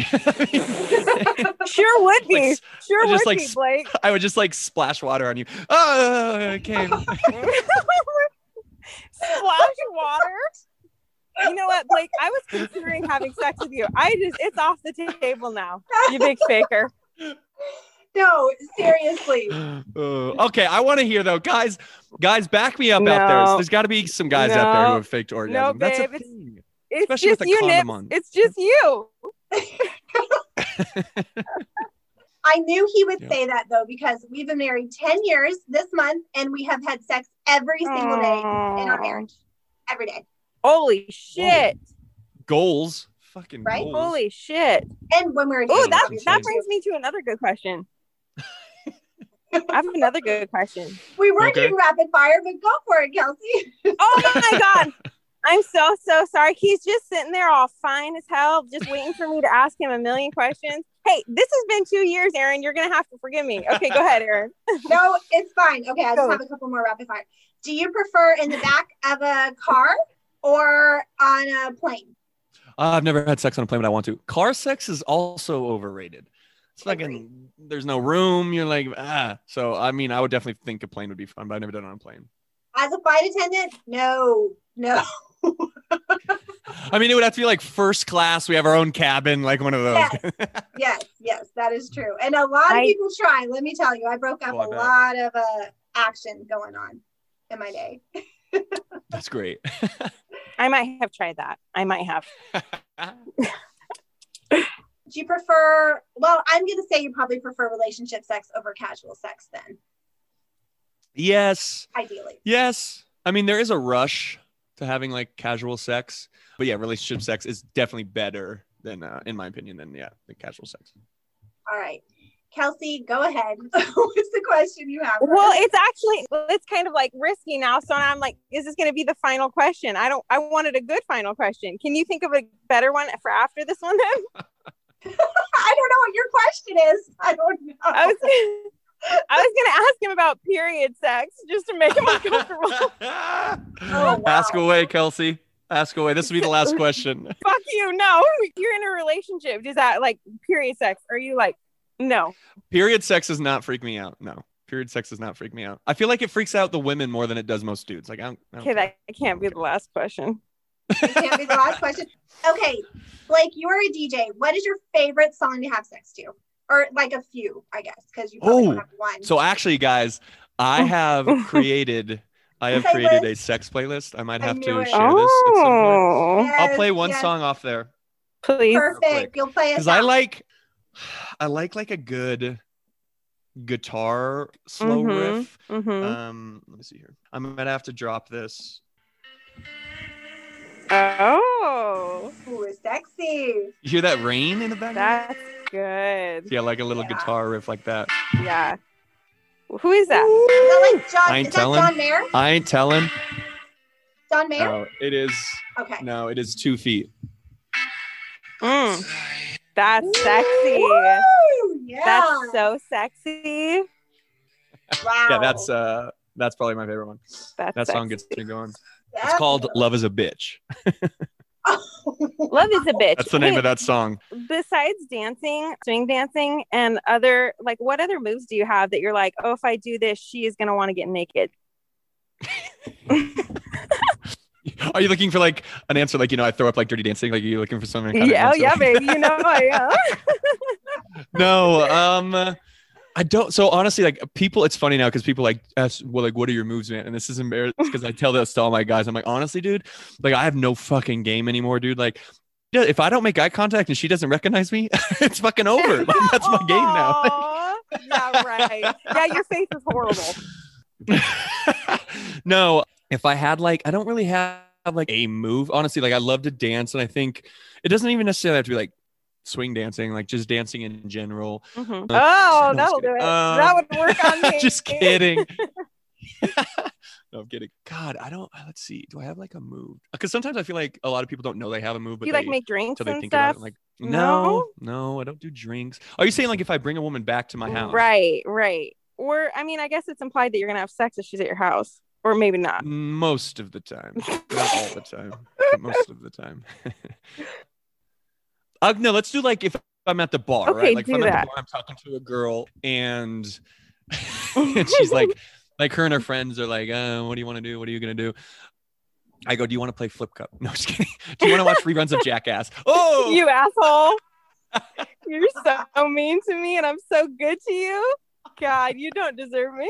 Sure would be. Like, sure would like be, Blake. I would just like splash water on you. Oh, okay. (laughs) Splash water. You know what, Blake? I was considering having sex with you. I just, it's off the table now. You big faker. No, seriously. Uh, okay, I want to hear though, guys. Guys, back me up out there. No. There's got to be some guys out there who have faked orgasm. That's a babe, it's- It's Especially with just a you, condom Nips. on. It's just you. (laughs) (laughs) (laughs) I knew he would Yeah. say that though, because we've been married 10 years this month and we have had sex every single day in our marriage. Every day. Holy shit. Goals. Fucking Right? goals. Holy shit. And when we were Oh, that, that too. brings me to another good question. (laughs) I have another good question. We weren't Okay. doing rapid fire, but go for it, Kelsey. Oh my (laughs) God. I'm so, so sorry. He's just sitting there all fine as hell, just waiting for me to ask him a million questions. Hey, this has been two years, Aaron. You're going to have to forgive me. Okay, go ahead, Aaron. (laughs) no, it's fine. Okay, I just Go. have a couple more rapid fire. Do you prefer in the back of a car or on a plane? Uh, I've never had sex on a plane, but I want to. Car sex is also overrated. It's fucking. There's no room. You're like ah. So I mean, I would definitely think a plane would be fun, but I've never done it on a plane. As a flight attendant? No, no. (laughs) (laughs) I mean, it would have to be like first class. We have our own cabin, like one of those. Yes. (laughs) yes, yes, that is true. And a lot of people try. Let me tell you, I broke up Oh, I a bet. lot of uh, action going on in my day. (laughs) That's great. I might have tried that. I might have. Do you prefer? Well, I'm going to say you probably prefer relationship sex over casual sex. Then, yes. ideally, Yes. I mean, there is a rush to having like casual sex, but yeah, relationship sex is definitely better than, uh, in my opinion, than yeah, the casual sex. all right. Kelsey, go ahead. (laughs) What's the question you have? Well, us? it's actually it's kind of like risky now. So now I'm like, is this going to be the final question? I don't. I wanted a good final question. Can you think of a better one for after this one? Then (laughs) I don't know what your question is. I don't know. I was. (laughs) I was going to ask him about period sex just to make him uncomfortable. (laughs) Oh, wow. Ask away, Kelsey. Ask away. This will be the last (laughs) question. Fuck you. No, you're in a relationship. Is that like period sex? Are you like, no? Period sex does not freak me out. No, period sex does not freak me out. I feel like it freaks out the women more than it does most dudes. Like I don't. I don't Okay, care. that can't be the last question. It can't be the last question. (laughs) Okay, Blake, you are a DJ. What is your favorite song to have sex to? Or like a few, I guess, because you probably Oh, have one. So actually, guys, I have (laughs) created. I have Playlist. created a sex playlist. I might have knew to it. share this at some point. Oh, I'll play one yes. song off there please. Perfect. You'll play it. because I like, I like like a good guitar slow Mhm, riff. mhm. Um, let me see here. I might have to drop this. oh, Ooh, sexy. You hear that rain in the background? that's good. Yeah, like a little Yeah. guitar riff like that. Yeah. Who is that? Is that like John? I ain't is that telling. John Mayer? I ain't telling. John Mayer? No, it is. Okay. No, it is Two Feet. Mm, that's sexy. Woo! Yeah. That's so sexy. Wow. yeah, that's uh that's probably my favorite one. That's That song sexy. gets me going. It's That's- called Love is a Bitch. (laughs) Love is a bitch. That's the name Hey, of that song. Besides dancing, swing dancing, and other like, what other moves do you have that you're like, oh, if I do this, she is gonna want to get naked? (laughs) Are you looking for like an answer like you know I throw up like dirty dancing? Like are you looking for something? kind yeah, oh yeah, baby. You know I am. (laughs) no, um, I don't. So honestly, like people, it's funny now because people like ask, well, like, what are your moves, man? And this is embarrassing because I tell this to all my guys. I'm like, honestly, dude, like I have no fucking game anymore, dude. Like, if I don't make eye contact and she doesn't recognize me, (laughs) it's fucking over. (laughs) Like that's my game now. Yeah, right. Yeah, your face is horrible. (laughs) no, if I had like, I don't really have like a move. Honestly, like I love to dance, and I think it doesn't even necessarily have to be like swing dancing, like just dancing in general. Mhm. Uh, Oh, no, that'll do it. Um, that would work on (laughs) me. just kidding. (laughs) (laughs) no, I'm kidding. God, I don't. Let's see. Do I have like a move? Because sometimes I feel like a lot of people don't know they have a move, but Do you they, like make drinks till they and think about stuff? it. Like, No? no, no, I don't do drinks. Are you saying like if I bring a woman back to my house? Right, right. Or I mean, I guess it's implied that you're gonna have sex if she's at your house, or maybe not. Most of the time, not all the time. but most of the time. Uh, no, let's do like if I'm at the bar, Okay, right? Like if I'm at the bar, I'm talking to a girl and, (laughs) (laughs) and she's like, like her and her (laughs) friends are like, uh, what do you want to do? What are you gonna do? I go, do you want to play flip cup? No, just kidding. Do you want to watch reruns of Jackass? Oh, You asshole! You're so mean to me, and I'm so good to you. God, you don't deserve me.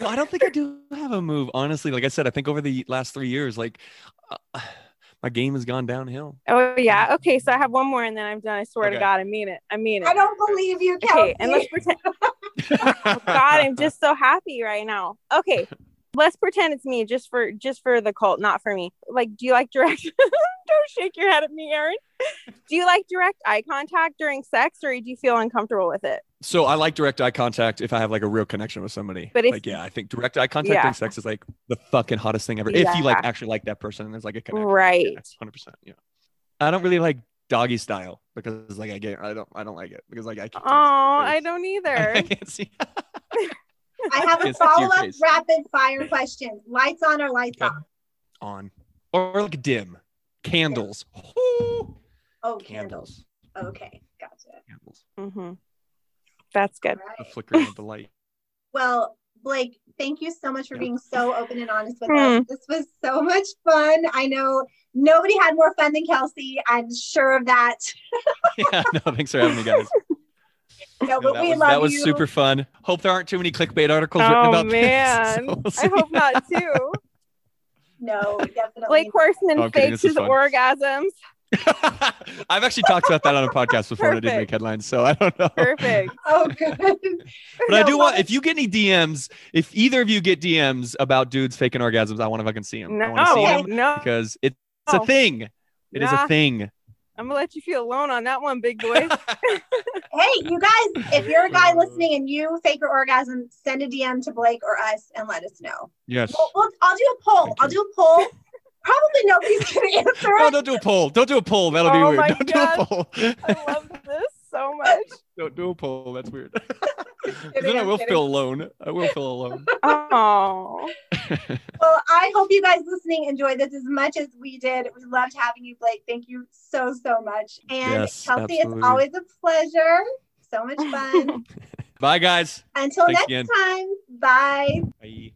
No, I don't think I do have a move. Honestly, like I said, I think over the last three years, like uh, my game has gone downhill. Oh yeah. Mm-hmm. Okay, so I have one more, and then I'm done. I swear Okay. to God, I mean it. I mean it. I don't believe you, Kelsey. Okay, and let's (laughs) pretend. Oh, God, I'm just so happy right now. Okay, let's pretend it's me, just for just for the cult, not for me. Like, do you like direct? (laughs) don't shake your head at me, Aaron. Do you like direct eye contact during sex, or do you feel uncomfortable with it? So I like direct eye contact if I have like a real connection with somebody. But if- like, yeah, I think direct eye contact Yeah. during sex is like the fucking hottest thing ever. If you like actually like that person and there's like a connection. Right. Hundred percent. Yeah. I don't really like doggy style because like I get I don't I don't like it because like I can't. Oh, I don't either. (laughs) I can't see. (laughs) I have a Yes, that's your follow up rapid fire question. Lights on or lights Okay. off? on or like dim candles. Ooh. Oh, candles. Candles. Okay, gotcha. Candles. hmm That's good. All The right. flickering of the light. Well, Blake, thank you so much for Yeah. being so open and honest with Hmm. us. This was so much fun. I know nobody had more fun than Kelsey. I'm sure of that. (laughs) yeah. No, thanks for having me, guys. (laughs) No, No, but that we was, love that was you. super fun. Hope there aren't too many clickbait articles written Oh about (laughs) man, this. So we'll I hope not too. No, definitely. Blake Horstmann Oh, I'm fakes his fun. orgasms. (laughs) I've actually talked about that on a podcast before and it didn't make headlines, so I don't know. Perfect. (laughs) oh, good. But I do want if you get any DMs, if either of you get DMs about dudes faking orgasms, I want to fucking see them. I want to see No, them no. because it's No. a thing. It is Nah. a thing. I'm gonna let you feel alone on that one, big boy. (laughs) Hey, you guys, if you're a guy uh. listening and you fake your orgasm, send a DM to Blake or us and let us know. yes. Well, well, I'll do a poll. Thank I'll you. do a poll. Probably nobody's (laughs) to answer No, it. don't do a poll. Don't do a poll. That'll be Oh weird. Don't do a poll. I love this so much. (laughs) don't do a poll. That's weird. (laughs) kidding, then I will kidding. feel alone. I will feel alone. Oh, Well, I hope you guys listening enjoyed this as much as we did. We loved having you, Blake. Thank you so, so much. And Yes, Kelsey, absolutely. it's always a pleasure. So much fun. Bye, guys. Until Thanks next again. time, bye. Bye.